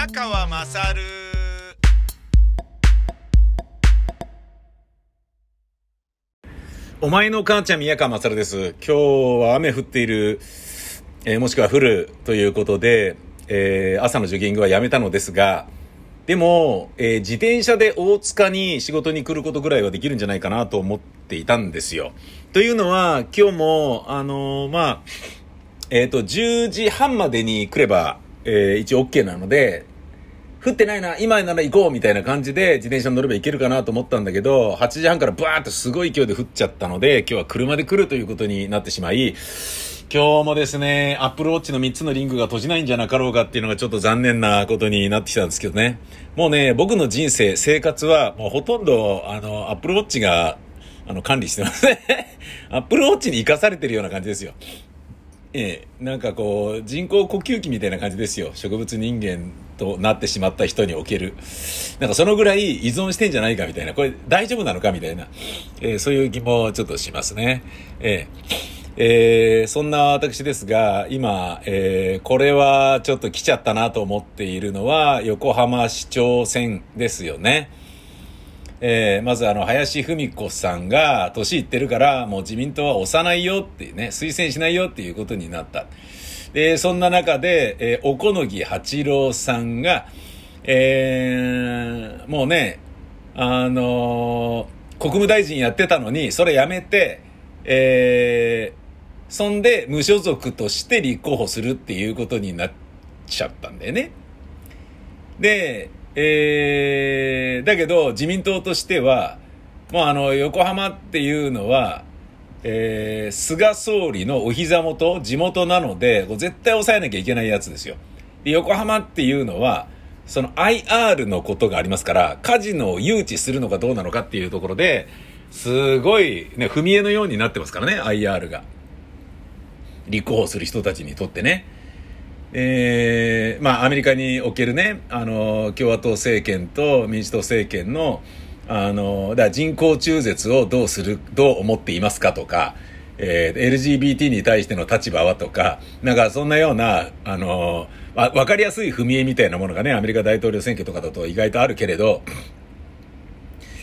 宮川まさるお前の母ちゃん宮川勝です。今日は雨降っている、えーもしくは降るということで、えー朝のジョギングはやめたのですが、でも、えー自転車で大塚に仕事に来ることぐらいはできるんじゃないかなと思っていたんですよ。というのは、今日も、あのーまあ、えっ、と、10時半までに来れば、えー一応 OK なので、降ってないな、今なら行こうみたいな感じで自転車に乗れば行けるかなと思ったんだけど、8時半からバーッとすごい勢いで降っちゃったので、今日は車で来るということになってしまい、今日もですね、アップルウォッチの3つのリングが閉じないんじゃなかろうかっていうのがちょっと残念なことになってきたんですけどね。もうね、僕の人生、生活はもうほとんど、あの、アップルウォッチが、あの、管理してますね。アップルウォッチに生かされてるような感じですよ。ええ、なんかこう、人工呼吸器みたいな感じですよ。植物人間となってしまった人における。なんかそのぐらい依存してんじゃないかみたいな。これ大丈夫なのかみたいな。ええそういう気もちょっとしますね。えええーそんな私ですが、今、えーこれはちょっと来ちゃったなと思っているのは、横浜市長選ですよね。えーまずあの、林文子さんが年いってるから、もう自民党は押さないよっていうね、推薦しないよっていうことになった。で、そんな中で、えー、おこのぎ八郎さんが、えーもうね、あのー国務大臣やってたのに、それやめて、えーそんで無所属として立候補するっていうことになっちゃったんだよね。で、えー、だけど自民党としては、もうあの、横浜っていうのは、えー、菅総理のお膝元、地元なので、絶対抑えなきゃいけないやつですよ。で、横浜っていうのは、その IR のことがありますから、カジノを誘致するのかどうなのかっていうところで、すごいね、踏み絵のようになってますからね、IR が。立候補する人たちにとってね。えーまあ、アメリカにおけるね、あの、共和党政権と民主党政権の、あの、だ人工中絶をどうする、どう思っていますかとか、えー LGBT に対しての立場はとか、なんかそんなような、あの、わわかりやすい踏み絵みたいなものがね、アメリカ大統領選挙とかだと意外とあるけれど、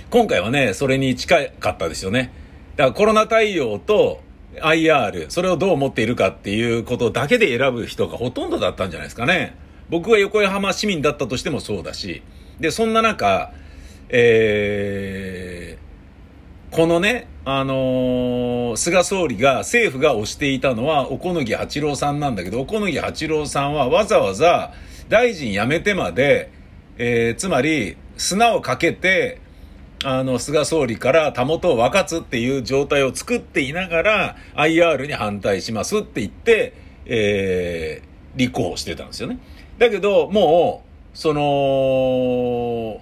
今回はね、それに近かったですよね。だからコロナ対応と IR、それをどう思っているかっていうことだけで選ぶ人がほとんどだったんじゃないですかね。僕が横浜市民だったとしてもそうだし。で、そんな中、えー、このね、あのー菅総理が、政府が推していたのは、小此木八郎さんなんだけど、小此木八郎さんはわざわざ大臣辞めてまで、えー、つまり、砂をかけて、あの、菅総理からたもとを分かつっていう状態を作っていながら、IR に反対しますって言って、えー、立候補してたんですよね。だけど、もう、その、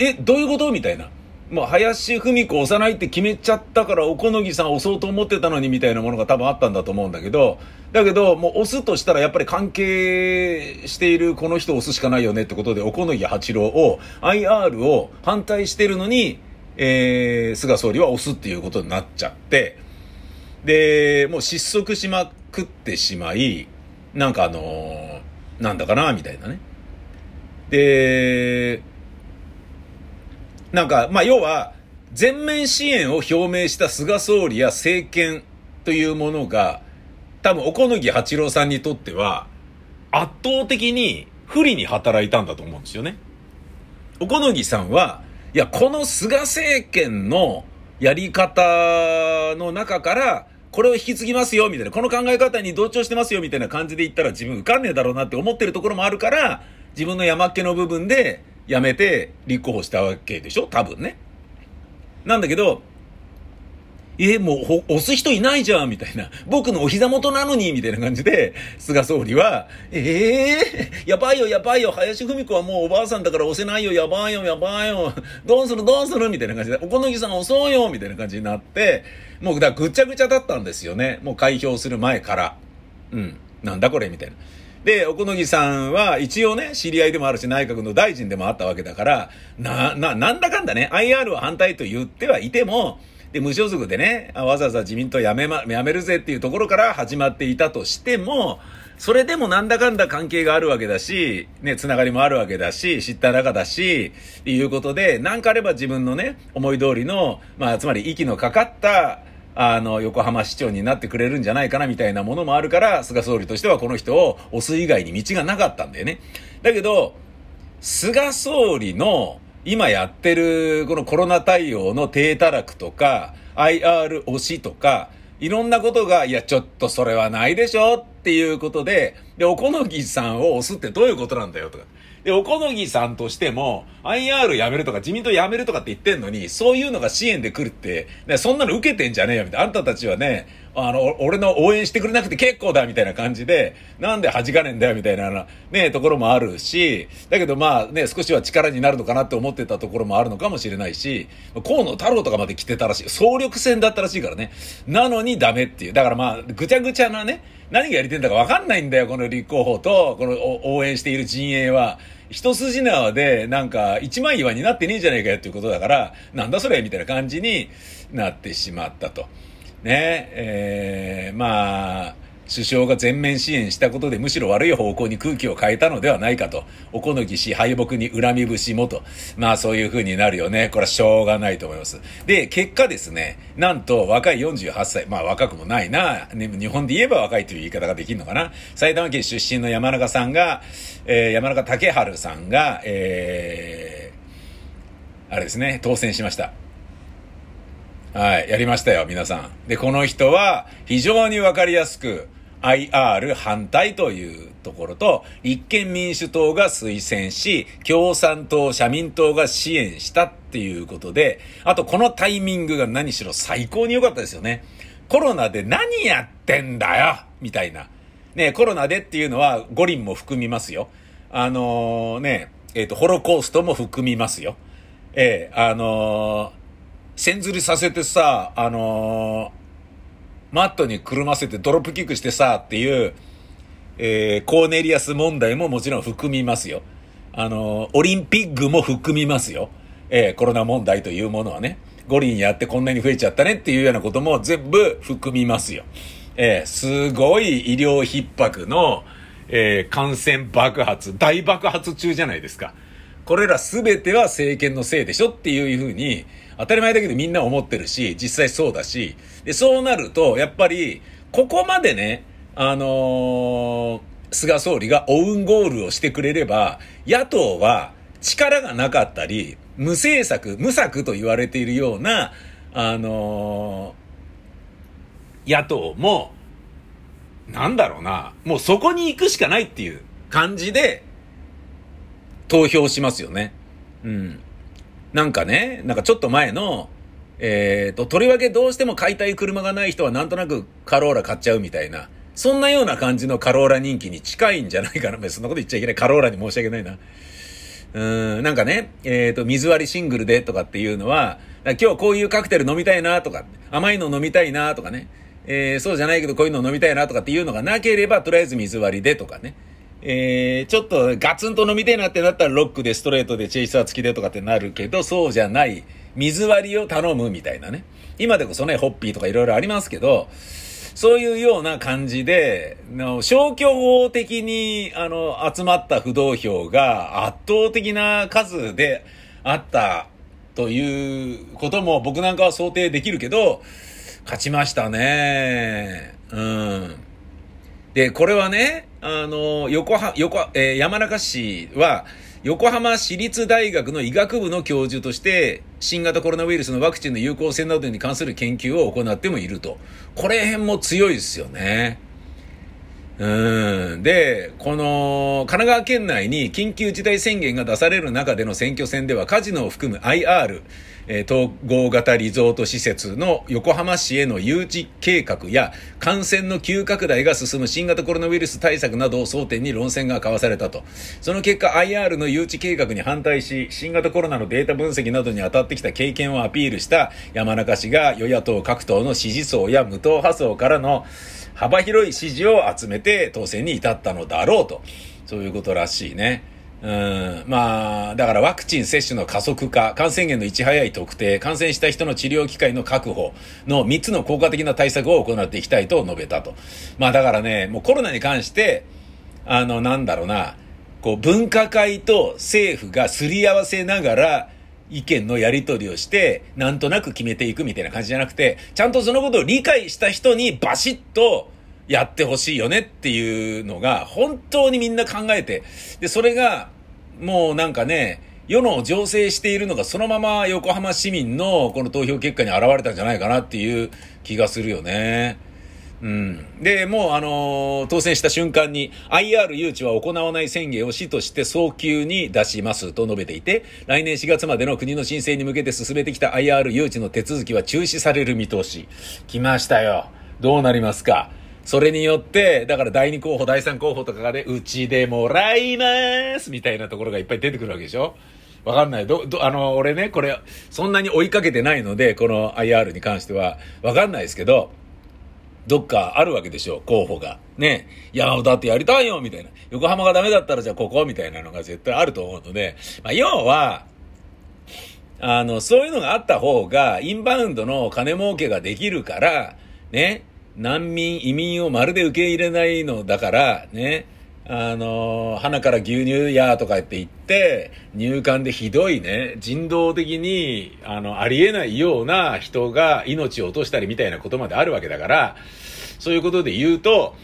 え、どういうこと？みたいな。もう林文子押さないって決めちゃったから、おこのぎさん押そうと思ってたのにみたいなものが多分あったんだと思うんだけど、だけど、もう押すとしたらやっぱり関係しているこの人を押すしかないよねってことで、おこのぎ八郎を、IR を反対してるのに、えー、菅総理は押すっていうことになっちゃって、で、もう失速しまくってしまい、なんかあのーなんだかな、みたいなね。で、なんか、まあ、要は、全面支援を表明した菅総理や政権というものが、多分、おこのぎ八郎さんにとっては、圧倒的に不利に働いたんだと思うんですよね。おこのぎさんは、いや、この菅政権のやり方の中から、これを引き継ぎますよ、みたいな、この考え方に同調してますよ、みたいな感じで言ったら自分受かんねえだろうなって思ってるところもあるから、自分の山っ気の部分でやめて立候補したわけでしょ？多分ね。なんだけど、え、もう、押す人いないじゃんみたいな。僕のお膝元なのにみたいな感じで、菅総理は、ええやばいよ、やばいよ、林文子はもうおばあさんだから押せないよ、やばいよ、やばいよ、どうする、どうする？みたいな感じで、おこのぎさん押そうよみたいな感じになって、もうだからぐちゃぐちゃだったんですよね。もう開票する前から。うん。なんだこれ？みたいな。で、おこのぎさんは一応ね、知り合いでもあるし、内閣の大臣でもあったわけだから、な、な、なんだかんだね、IR は反対と言ってはいても、で、無所属でね、わざわざ自民党辞めま、辞めるぜっていうところから始まっていたとしても、それでもなんだかんだ関係があるわけだし、ね、つながりもあるわけだし、知った仲だし、いうことで、なんかあれば自分のね、思い通りの、まあ、つまり息のかかった、あの、横浜市長になってくれるんじゃないかなみたいなものもあるから、菅総理としてはこの人を押す以外に道がなかったんだよね。だけど、菅総理の今やってるこのコロナ対応の低たらくとか、IR 推しとか、いろんなことが、いや、ちょっとそれはないでしょっていうことで、で、おこのぎさんを押すってどういうことなんだよとか。で、おこのぎさんとしても、IR 辞めるとか自民党辞めるとかって言ってんのに、そういうのが支援で来るって、ね、そんなの受けてんじゃねえよみたいな。あんたたちはね、あの、俺の応援してくれなくて結構だみたいな感じで、なんで弾かねえんだよみたいな、ね、ところもあるし、だけどまあね、少しは力になるのかなって思ってたところもあるのかもしれないし、河野太郎とかまで来てたらしい。総力戦だったらしいからね。なのにダメっていう。だからまあ、ぐちゃぐちゃなね、何がやりてんだかわかんないんだよ、この立候補と、この応援している陣営は。一筋縄で、なんか、一枚岩になってねえじゃねえかよっていうことだから、なんだそれみたいな感じになってしまったと。ね、えー、まあ、首相が全面支援したことでむしろ悪い方向に空気を変えたのではないかと。おこのぎ氏敗北に恨み節もと。まあそういう風になるよね。これはしょうがないと思います。で、結果ですね、なんと若い48歳、まあ若くもないな、ね、日本で言えば若いという言い方ができるのかな。埼玉県出身の山中さんが、えー、山中竹春さんが、えー、あれですね、当選しました。はい、やりましたよ、皆さん。で、この人は非常にわかりやすく、IR 反対というところと、立憲民主党が推薦し、共産党、社民党が支援したっていうことで、あとこのタイミングが何しろ最高に良かったですよね。コロナで何やってんだよみたいな。ね、コロナでっていうのは五輪も含みますよ。あのー、ね、えっ、ー、と、ホロコーストも含みますよ。ええー、あのー、線ずりさせてさ、あのマットにくるませてドロップキックしてさ、っていう、えー、コーネリアス問題ももちろん含みますよ。あの、オリンピックも含みますよ。えー、コロナ問題というものはね。五輪やってこんなに増えちゃったねっていうようなことも全部含みますよ。えー、すごい医療逼迫の、えー、感染爆発、大爆発中じゃないですか。これらすべては政権のせいでしょっていうふうに、当たり前だけどみんな思ってるし、実際そうだし、で、そうなると、やっぱり、ここまでね、あのー、菅総理がオウンゴールをしてくれれば、野党は力がなかったり、無政策、無策と言われているような、あのー、野党も、なんだろうな、もうそこに行くしかないっていう感じで、投票しますよね。うん。なんかね、なんかちょっと前の、えっ、ー、と、とりわけどうしても買いたい車がない人はなんとなくカローラ買っちゃうみたいな、そんなような感じのカローラ人気に近いんじゃないかな。そんなこと言っちゃいけない。カローラに申し訳ないな。うん、なんかね、えっ、ー、と、水割りシングルでとかっていうのは、今日こういうカクテル飲みたいなとか、甘いの飲みたいなとかね、えー、そうじゃないけどこういうの飲みたいなとかっていうのがなければ、とりあえず水割りでとかね。えー、ちょっとガツンと飲みたいなってなったらロックでストレートでチェイサー付きでとかってなるけど、そうじゃない。水割りを頼むみたいなね。今でこそね、ホッピーとかいろいろありますけど、そういうような感じで、の消去法的に、あの、集まった不動票が圧倒的な数であったということも僕なんかは想定できるけど、勝ちましたね。うん。で、これはね、あの、横浜、横、えー、山中市は、横浜市立大学の医学部の教授として、新型コロナウイルスのワクチンの有効性などに関する研究を行ってもいると。これ辺も強いですよね。うん。で、この、神奈川県内に緊急事態宣言が出される中での選挙戦では、カジノを含む IR、え統合型リゾート施設の横浜市への誘致計画や感染の急拡大が進む新型コロナウイルス対策などを争点に論戦が交わされたと。その結果 IR の誘致計画に反対し、新型コロナのデータ分析などに当たってきた経験をアピールした山中氏が与野党各党の支持層や無党派層からの幅広い支持を集めて当選に至ったのだろうと。そういうことらしいね。うん、まあ、だからワクチン接種の加速化、感染源のいち早い特定、感染した人の治療機会の確保の3つの効果的な対策を行っていきたいと述べたと。まあだからね、もうコロナに関して、あの、なんだろうな、こう、分科会と政府がすり合わせながら、意見のやり取りをして、なんとなく決めていくみたいな感じじゃなくて、ちゃんとそのことを理解した人にバシッと、やってほしいよねっていうのが、本当にみんな考えて、で、それが、もうなんかね、世の情勢しているのがそのまま横浜市民のこの投票結果に現れたんじゃないかなっていう気がするよね。うん。で、もうあのー、当選した瞬間に IR 誘致は行わない宣言を市として早急に出しますと述べていて、来年4月までの国の申請に向けて進めてきた IR 誘致の手続きは中止される見通し。来ましたよ。どうなりますか？それによって、だから第2候補、第3候補とかがね、うちでもらいますみたいなところがいっぱい出てくるわけでしょ？わかんない。ど、ど、あの、俺ね、これ、そんなに追いかけてないので、この IR に関しては、わかんないですけど、どっかあるわけでしょ？う候補が。ね。いや、だってやりたいよみたいな。横浜がダメだったらじゃあここみたいなのが絶対あると思うので、まあ、要は、あの、そういうのがあった方が、インバウンドの金儲けができるから、ね。難民、移民をまるで受け入れないのだから、ね、あの、鼻から牛乳やとか言って言って、入管でひどいね、人道的に、あの、ありえないような人が命を落としたりみたいなことまであるわけだから、そういうことで言うと、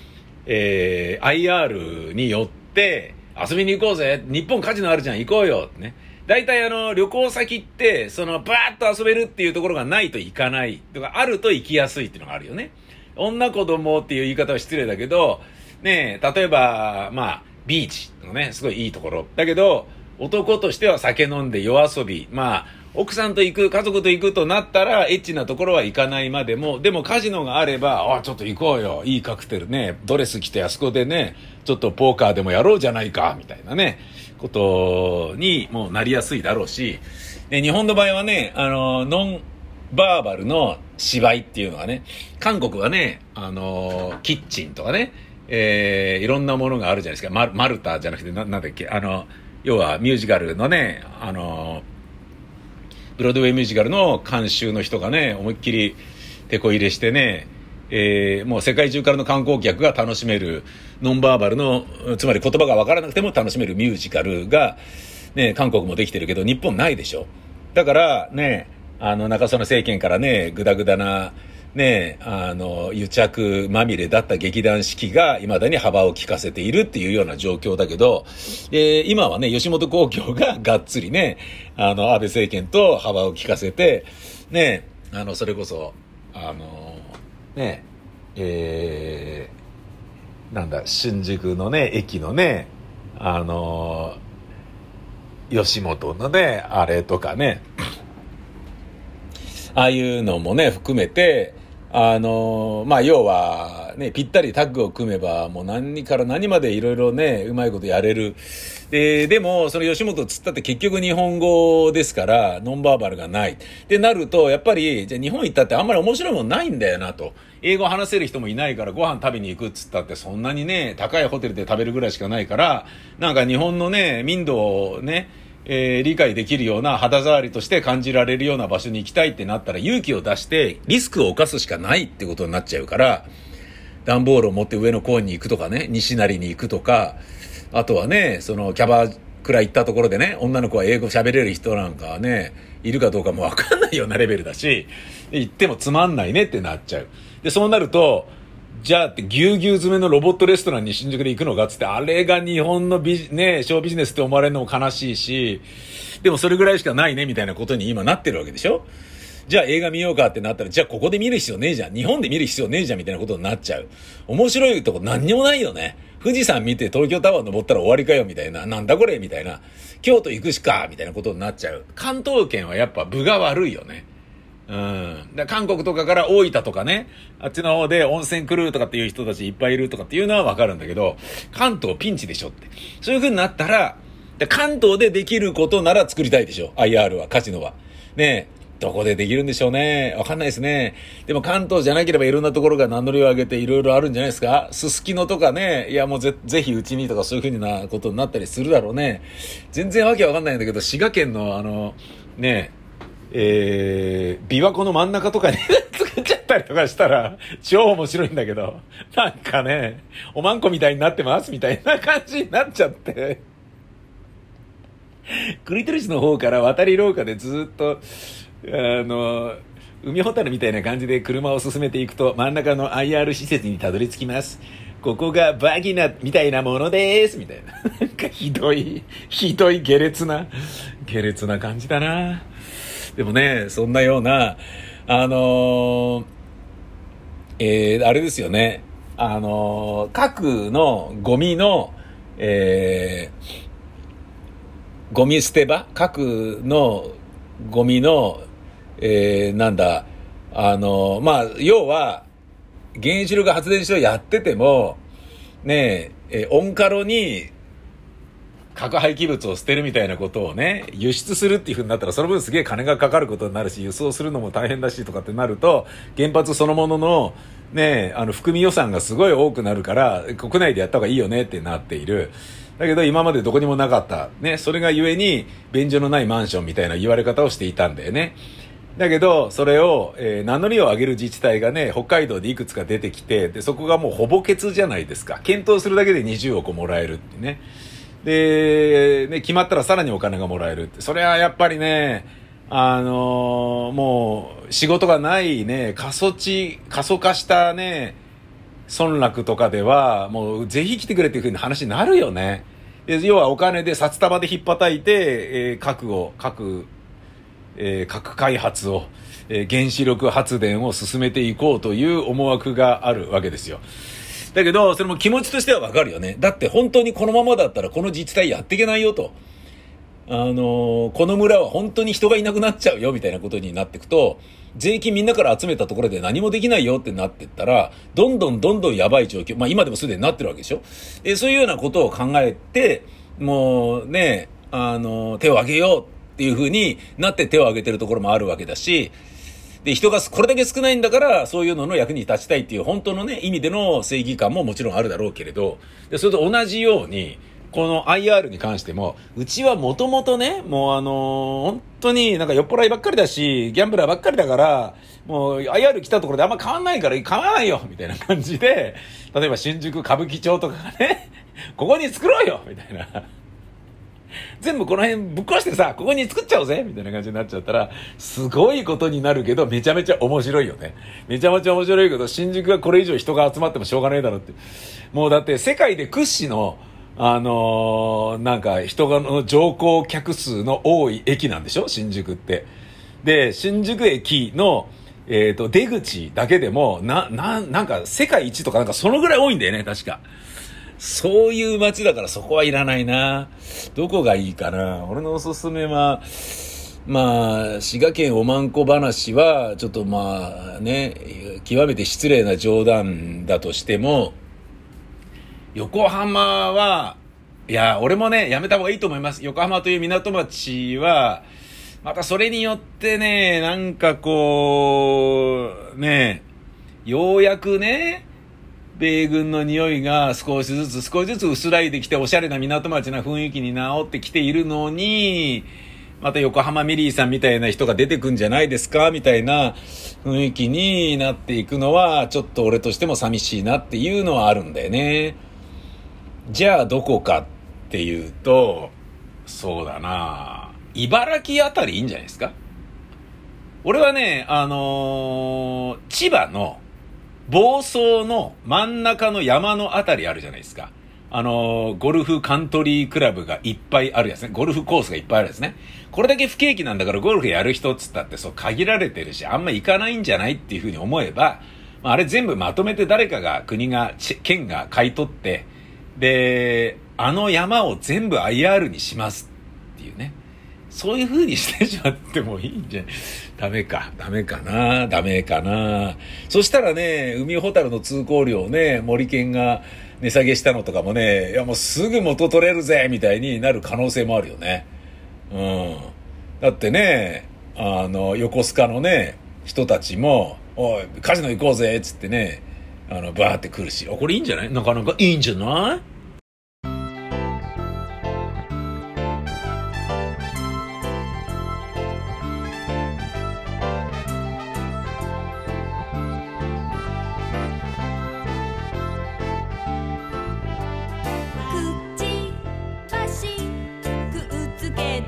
えー、IR によって、遊びに行こうぜ日本カジノあるじゃん行こうよね。大体あの、旅行先って、その、バーッと遊べるっていうところがないと行かない。とか、あると行きやすいっていうのがあるよね。女子供っていう言い方は失礼だけど、ね例えば、まあ、ビーチのね、すごいいいところ。だけど、男としては酒飲んで夜遊び。まあ、奥さんと行く、家族と行くとなったら、エッチなところは行かないまでも、でもカジノがあれば、あ、ちょっと行こうよ。いいカクテルね。ドレス着てあそこでね、ちょっとポーカーでもやろうじゃないか、みたいなね、ことにもうなりやすいだろうし、で日本の場合はね、あの、ノン、バーバルの芝居っていうのはね、韓国はね、あのー、キッチンとかね、えー、いろんなものがあるじゃないですか。ママルタじゃなくて、な、なんだっけ、あの、要はミュージカルのね、あのー、ブロードウェイミュージカルの監修の人がね、思いっきり手こ入れしてね、えー、もう世界中からの観光客が楽しめる、ノンバーバルの、つまり言葉がわからなくても楽しめるミュージカルが、ね、韓国もできてるけど、日本ないでしょ。だから、ね、あの、中曽根政権からね、ぐだぐだな、ね、あの、癒着まみれだった劇団四季が未だに幅を利かせているっていうような状況だけど、えー、今はね、吉本興業が がっつりね、あの、安倍政権と幅を利かせて、ね、あの、それこそ、あの、ね、えー、なんだ、新宿のね、駅のね、あの、吉本のね、あれとかね、ああいうのもね、含めて、あのまあ、要は、ね、ぴったりタッグを組めば、もう何から何までいろいろね、うまいことやれる。で、でも、その吉本つったって結局日本語ですから、ノンバーバルがない。で、なると、やっぱり、じゃ日本行ったってあんまり面白いもんないんだよなと。英語話せる人もいないからご飯食べに行くっつったってそんなにね、高いホテルで食べるぐらいしかないから、なんか日本のね、民度をね、えー、理解できるような肌触りとして感じられるような場所に行きたいってなったら勇気を出してリスクを冒すしかないってことになっちゃうから、段ボールを持って上のコーンに行くとかね、西成に行くとか、あとはね、そのキャバクラ行ったところでね、女の子は英語喋れる人なんかはね、いるかどうかもわかんないようなレベルだし、行ってもつまんないねってなっちゃう。で、そうなると、じゃあってぎゅうぎゅう詰めのロボットレストランに新宿で行くのかっつって、あれが日本のビジ、ね、ショービジネスって思われるのも悲しいし、でもそれぐらいしかないねみたいなことに今なってるわけでしょ？じゃあ映画見ようかってなったら、じゃあここで見る必要ねえじゃん。日本で見る必要ねえじゃんみたいなことになっちゃう。面白いとこ何にもないよね。富士山見て東京タワー登ったら終わりかよみたいな。なんだこれみたいな。京都行くしかみたいなことになっちゃう。関東圏はやっぱ部が悪いよね。うん。で韓国とかから大分とかね、あっちの方で温泉来るとかっていう人たちいっぱいいるとかっていうのはわかるんだけど、関東ピンチでしょって。そういう風になったら、関東でできることなら作りたいでしょ ?IR は、カジノは。ねえどこでできるんでしょうね。わかんないですね。でも関東じゃなければいろんなところが名乗りを上げていろいろあるんじゃないですかすすきのとかね、いやもうぜ、ぜひうちにとかそういう風なことになったりするだろうね。全然わけわかんないんだけど、滋賀県のあの、ね、えー、琵琶湖の真ん中とかに 作っちゃったりとかしたら、超面白いんだけど、なんかね、おまんこみたいになってますみたいな感じになっちゃって。クリトリスの方から渡り廊下でずっと、あの、海ホタルみたいな感じで車を進めていくと真ん中の IR 施設にたどり着きます。ここがバギナみたいなものです。みたいな。なんかひどい、ひどい下劣な、下劣な感じだな。でもね、そんなような、あのー、えー、あれですよね。あのー、核のゴミの、えー、ゴミ捨て場？核のゴミのえー、なんだ、あの、まあ、要は、原子力発電所やってても、ねえ、えオンカロに核廃棄物を捨てるみたいなことをね、輸出するっていう風になったら、その分すげえ金がかかることになるし、輸送するのも大変だしとかってなると、原発そのものの、ね、あの、含み予算がすごい多くなるから、国内でやった方がいいよねってなっている。だけど今までどこにもなかった。ね、それがゆえに、便所のないマンションみたいな言われ方をしていたんだよね。だけど、それを、えー、名乗りを上げる自治体がね、北海道でいくつか出てきて、で、そこがもうほぼ欠じゃないですか。検討するだけで20億もらえるってね。で、ね、決まったらさらにお金がもらえるって。それはやっぱりね、あのー、もう、仕事がないね、過疎地、過疎化したね、村落とかでは、もう、ぜひ来てくれっていうふうに話になるよね。要はお金で札束で引っ叩いて、えー、核を、核えー、核開発を、えー、原子力発電を進めていこうという思惑があるわけですよ。だけど、それも気持ちとしてはわかるよね。だって本当にこのままだったらこの自治体やっていけないよと。あのー、この村は本当に人がいなくなっちゃうよみたいなことになっていくと、税金みんなから集めたところで何もできないよってなってったら、どんどんどんどんやばい状況、まあ今でもすでになってるわけでしょ？えそういうようなことを考えて、もうね、あの手を挙げようっていう風になって手を挙げてるところもあるわけだし、で、人がこれだけ少ないんだから、そういうのの役に立ちたいっていう本当のね、意味での正義感ももちろんあるだろうけれど、で、それと同じように、この IR に関しても、うちはもともとね、もうあのー、本当になんか酔っ払いばっかりだし、ギャンブラーばっかりだから、もう IR 来たところであんま変わんないから変わらないよみたいな感じで、例えば新宿歌舞伎町とかがね、ここに作ろうよみたいな。全部この辺ぶっ壊してさ、ここに作っちゃおうぜみたいな感じになっちゃったら、すごいことになるけど、めちゃめちゃ面白いよね。めちゃめちゃ面白いけど、新宿がこれ以上人が集まってもしょうがないだろって。もうだって世界で屈指の、あのー、なんか人がの乗降客数の多い駅なんでしょ？新宿って。で、新宿駅の、えっ、ー、と、出口だけでも、な、な、なんか世界一とかなんかそのぐらい多いんだよね、確か。そういう街だからそこはいらないな。どこがいいかな。俺のおすすめは、まあ、滋賀県おまんこ話は、ちょっとまあね、極めて失礼な冗談だとしても、横浜は、いや、俺もね、やめた方がいいと思います。横浜という港町は、またそれによってね、なんかこう、ね、ようやくね、米軍の匂いが少しずつ少しずつ薄らいできておしゃれな港町な雰囲気に治ってきているのに、また横浜ミリーさんみたいな人が出てくんじゃないですかみたいな雰囲気になっていくのは、ちょっと俺としても寂しいなっていうのはあるんだよね。じゃあどこかっていうと、そうだな茨城あたりいいんじゃないですか？俺はね、あのー、千葉の房総の真ん中の山のあたりあるじゃないですか。あの、ゴルフカントリークラブがいっぱいあるやつね。ゴルフコースがいっぱいあるやつね。これだけ不景気なんだからゴルフやる人っつったってそう限られてるし、あんま行かないんじゃないっていうふうに思えば、あれ全部まとめて誰かが、国が、県が買い取って、で、あの山を全部 IR にしますっていうね。そういう風にしてしまってもいいんじゃない？ダメか。ダメかな。ダメかな。そしたらね、海ホタルの通行料をね、森県が値下げしたのとかもね、いやもうすぐ元取れるぜみたいになる可能性もあるよね。うん。だってね、あの、横須賀のね、人たちも、おい、カジノ行こうぜっつってね、あの、バーって来るし、あ、これいいんじゃない？なかなかいいんじゃない？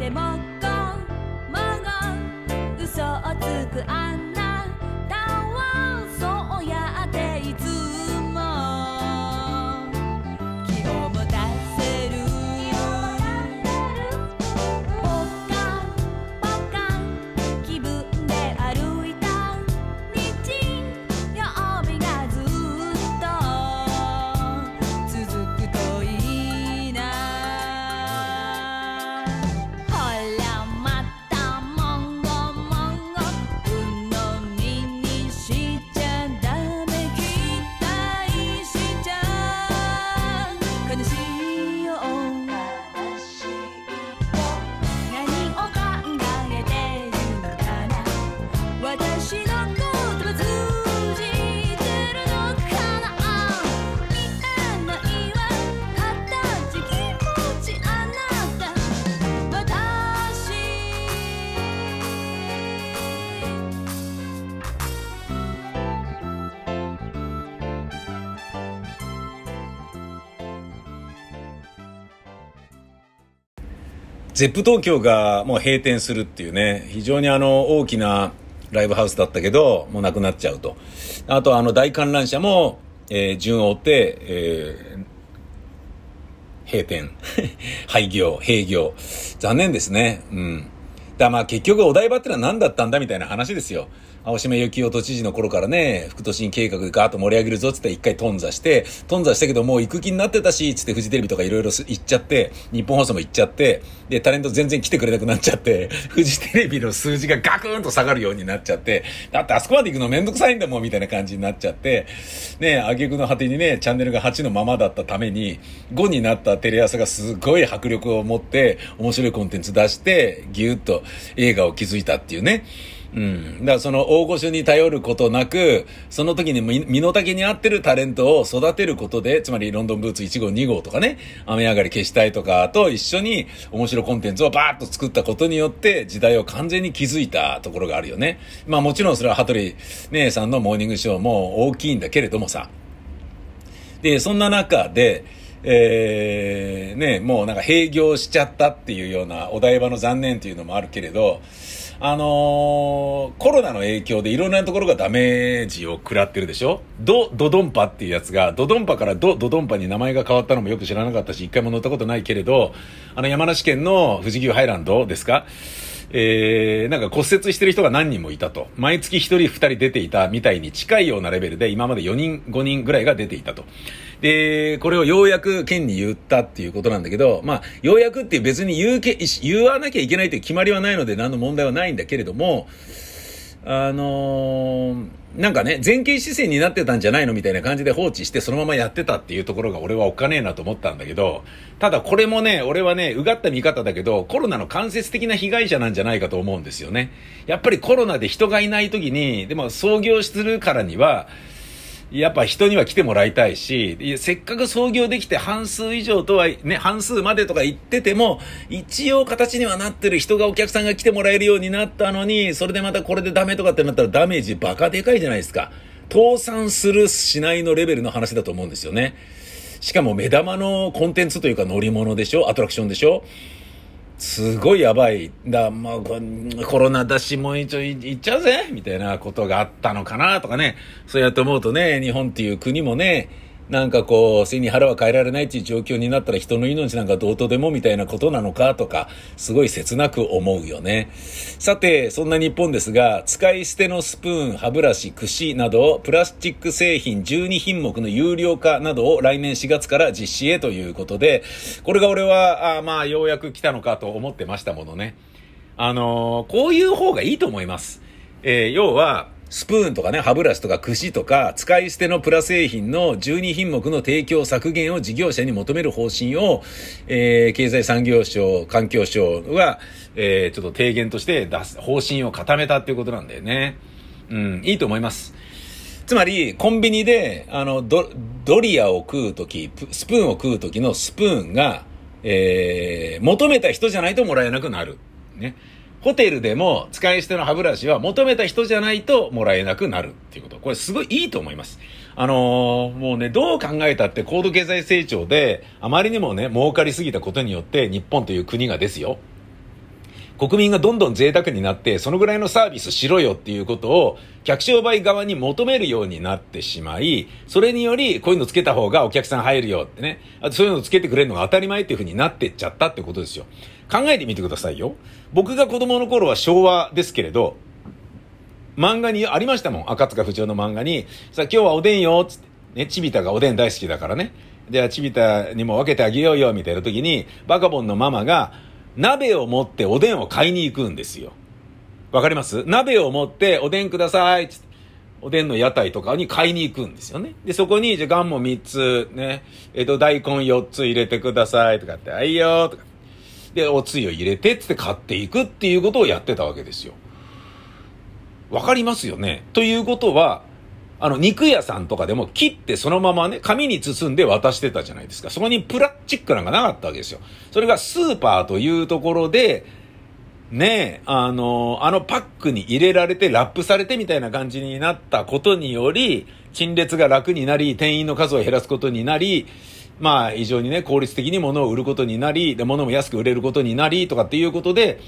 でゼップ東京がもう閉店するっていうね、非常にあの大きなライブハウスだったけど、もうなくなっちゃうと。あとあの大観覧車も、えー、順を追って、えー、閉店。廃業、閉業。残念ですね。うん。だまあ結局お台場ってのは何だったんだみたいな話ですよ。青島幸男都知事の頃からね、副都心計画でガーッと盛り上げるぞってって一回頓挫して、頓挫したけどもう行く気になってたし、つってフジテレビとかいろいろ行っちゃって、日本放送も行っちゃって、で、タレント全然来てくれなくなっちゃって、フジテレビの数字がガクーンと下がるようになっちゃって、だってあそこまで行くのめんどくさいんだもんみたいな感じになっちゃって、ね、挙句の果てにね、チャンネルが8のままだったために、5になったテレ朝がすごい迫力を持って、面白いコンテンツ出して、ぎゅーっと映画を築いたっていうね。うん。だからその大御所に頼ることなく、その時に身の丈に合ってるタレントを育てることで、つまりロンドンブーツ1号2号とかね、雨上がり消したいとかと一緒に面白コンテンツをバーッと作ったことによって時代を完全に築いたところがあるよね。まあもちろんそれは羽鳥姉さんのモーニングショーも大きいんだけれどもさ。で、そんな中で、えー、ね、もうなんか閉業しちゃったっていうようなお台場の残念っていうのもあるけれど、あのー、コロナの影響でいろんなところがダメージを食らってるでしょ？ド、ドドンパっていうやつが、ドドンパからド、ドドンパに名前が変わったのもよく知らなかったし、一回も乗ったことないけれど、あの山梨県の富士急ハイランドですか？えー、なんか骨折してる人が何人もいたと。毎月1人2人出ていたみたいに近いようなレベルで今まで4人5人ぐらいが出ていたと。で、これをようやく県に言ったっていうことなんだけど、まあ、ようやくって別に言うけ、言わなきゃいけないという決まりはないので何の問題はないんだけれども、あのー、なんかね、前傾姿勢になってたんじゃないのみたいな感じで放置してそのままやってたっていうところが俺はおっかねえなと思ったんだけど、ただこれもね、俺はね、うがった見方だけど、コロナの間接的な被害者なんじゃないかと思うんですよね。やっぱりコロナで人がいない時に、でも創業するからには、やっぱ人には来てもらいたいし、せっかく創業できて半数以上とは、ね、半数までとか言ってても、一応形にはなってる人がお客さんが来てもらえるようになったのに、それでまたこれでダメとかってなったらダメージバカでかいじゃないですか。倒産するしないのレベルの話だと思うんですよね。しかも目玉のコンテンツというか乗り物でしょ？アトラクションでしょ？すごいやばい。だ、まあ、コロナだし、もう一応行っちゃうぜみたいなことがあったのかなとかね。そうやって思うとね、日本っていう国もね、なんかこう、背に腹は変えられないっていう状況になったら人の命なんかどうとでもみたいなことなのかとか、すごい切なく思うよね。さて、そんな日本ですが、使い捨てのスプーン、歯ブラシ、串など、プラスチック製品12品目の有料化などを来年4月から実施へということで、これが俺は、あまあ、ようやく来たのかと思ってましたものね。あのー、こういう方がいいと思います。えー、要は、スプーンとかね、歯ブラシとか串とか、使い捨てのプラ製品の12品目の提供削減を事業者に求める方針を、えー、経済産業省、環境省が、えー、ちょっと提言として出す、方針を固めたっていうことなんだよね。うん、いいと思います。つまり、コンビニで、あの、ド、ドリアを食うとき、スプーンを食うときのスプーンが、えー、求めた人じゃないともらえなくなる。ね。ホテルでも使い捨ての歯ブラシは求めた人じゃないともらえなくなるっていうこと。これすごいいいと思います。あのー、もうね、どう考えたって高度経済成長で、あまりにもね、儲かりすぎたことによって日本という国がですよ。国民がどんどん贅沢になって、そのぐらいのサービスしろよっていうことを、客商売側に求めるようになってしまい、それにより、こういうのつけた方がお客さん入るよってね、あとそういうのつけてくれるのが当たり前っていう風になってっちゃったってことですよ。考えてみてくださいよ。僕が子供の頃は昭和ですけれど、漫画にありましたもん。赤塚不二夫の漫画に、さあ今日はおでんよ、つって。ね、ちびたがおでん大好きだからね。じゃあちびたにも分けてあげようよ、みたいな時に、バカボンのママが、鍋を持っておでんを買いに行くんですよ。わかります？鍋を持っておでんくださいつって。おでんの屋台とかに買いに行くんですよね。で、そこに、じゃあガンモ3つ、ね、えっ、と、大根4つ入れてくださいとかって、あいよとか。で、おつゆを入れて、つって買っていくっていうことをやってたわけですよ。わかりますよね？ということは、あの、肉屋さんとかでも切ってそのままね、紙に包んで渡してたじゃないですか。そこにプラスチックなんかなかったわけですよ。それがスーパーというところで、ねえ、あの、あのパックに入れられてラップされてみたいな感じになったことにより、陳列が楽になり、店員の数を減らすことになり、まあ、非常にね、効率的に物を売ることになり、で、物も安く売れることになり、とかっていうことで、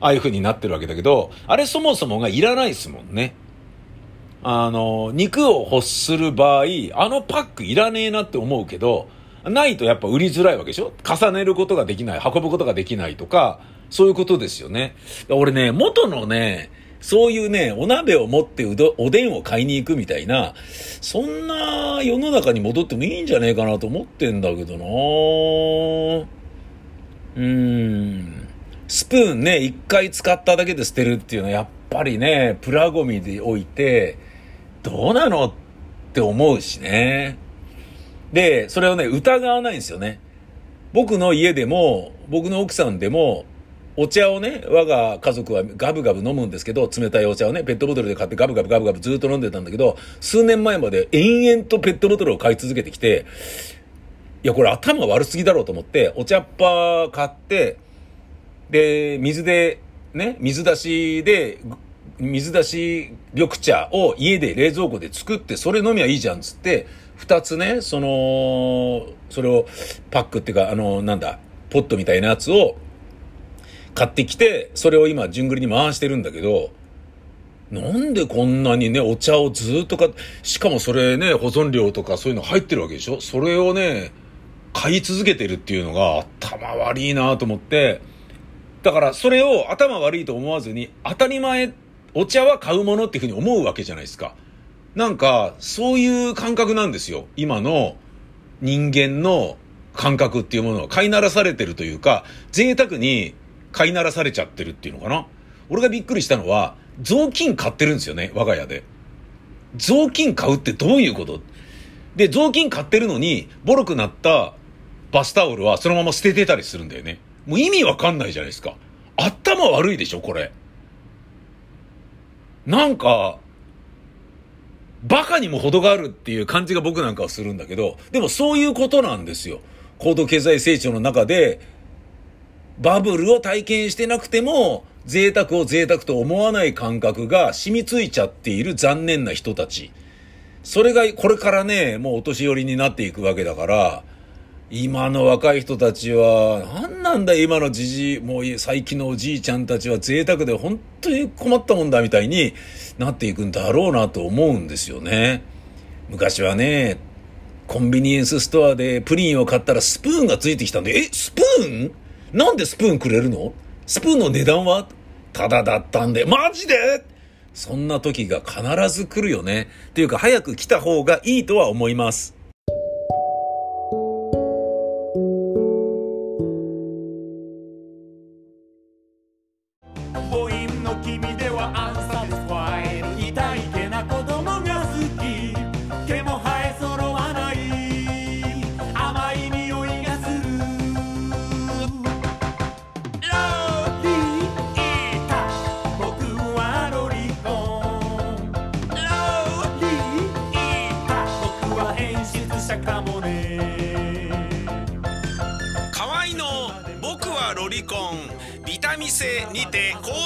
ああいう風になってるわけだけど、あれそもそもがいらないですもんね。あの、肉を欲する場合、あのパックいらねえなって思うけど、ないとやっぱ売りづらいわけでしょ？重ねることができない、運ぶことができないとか、そういうことですよね。俺ね、元のね、そういうね、お鍋を持ってうど、おでんを買いに行くみたいな、そんな世の中に戻ってもいいんじゃねえかなと思ってんだけどなうーん。スプーンね、一回使っただけで捨てるっていうのはやっぱりね、プラゴミで置いて、どうなのって思うしね。で、それをね、疑わないんですよね。僕の家でも、僕の奥さんでも、お茶をね、我が家族はガブガブ飲むんですけど、冷たいお茶をね、ペットボトルで買ってガブガブガブガブずっと飲んでたんだけど、数年前まで延々とペットボトルを買い続けてきて、いや、これ頭悪すぎだろうと思って、お茶っ葉買って、で、水で、ね、水出しで水出し緑茶を家で冷蔵庫で作ってそれ飲みはいいじゃんつって、二つね、その、それをパックっていうか、あの、なんだ、ポットみたいなやつを買ってきて、それを今、順繰りに回してるんだけど、なんでこんなにね、お茶をずっと買って、しかもそれね、保存料とかそういうの入ってるわけでしょ？それをね、買い続けてるっていうのが頭悪いなと思って、だからそれを頭悪いと思わずに当たり前お茶は買うものっていうふうに思うわけじゃないですか。なんか、そういう感覚なんですよ。今の人間の感覚っていうものは飼いならされてるというか、贅沢に飼いならされちゃってるっていうのかな？俺がびっくりしたのは、雑巾買ってるんですよね、我が家で。雑巾買うってどういうこと？で、雑巾買ってるのに、ボロくなったバスタオルはそのまま捨ててたりするんだよね。もう意味わかんないじゃないですか。頭悪いでしょ、これ。なんか、バカにも程があるっていう感じが僕なんかはするんだけど、でもそういうことなんですよ。高度経済成長の中で、バブルを体験してなくても、贅沢を贅沢と思わない感覚が染みついちゃっている残念な人たち。それがこれからね、もうお年寄りになっていくわけだから、今の若い人たちは、何なんだ今のじじい、もう最近のおじいちゃんたちは贅沢で本当に困ったもんだみたいになっていくんだろうなと思うんですよね。昔はね、コンビニエンスストアでプリンを買ったらスプーンがついてきたんで、え、スプーン？なんでスプーンくれるの？スプーンの値段はただだったんで、マジで？そんな時が必ず来るよね。っていうか早く来た方がいいとは思います。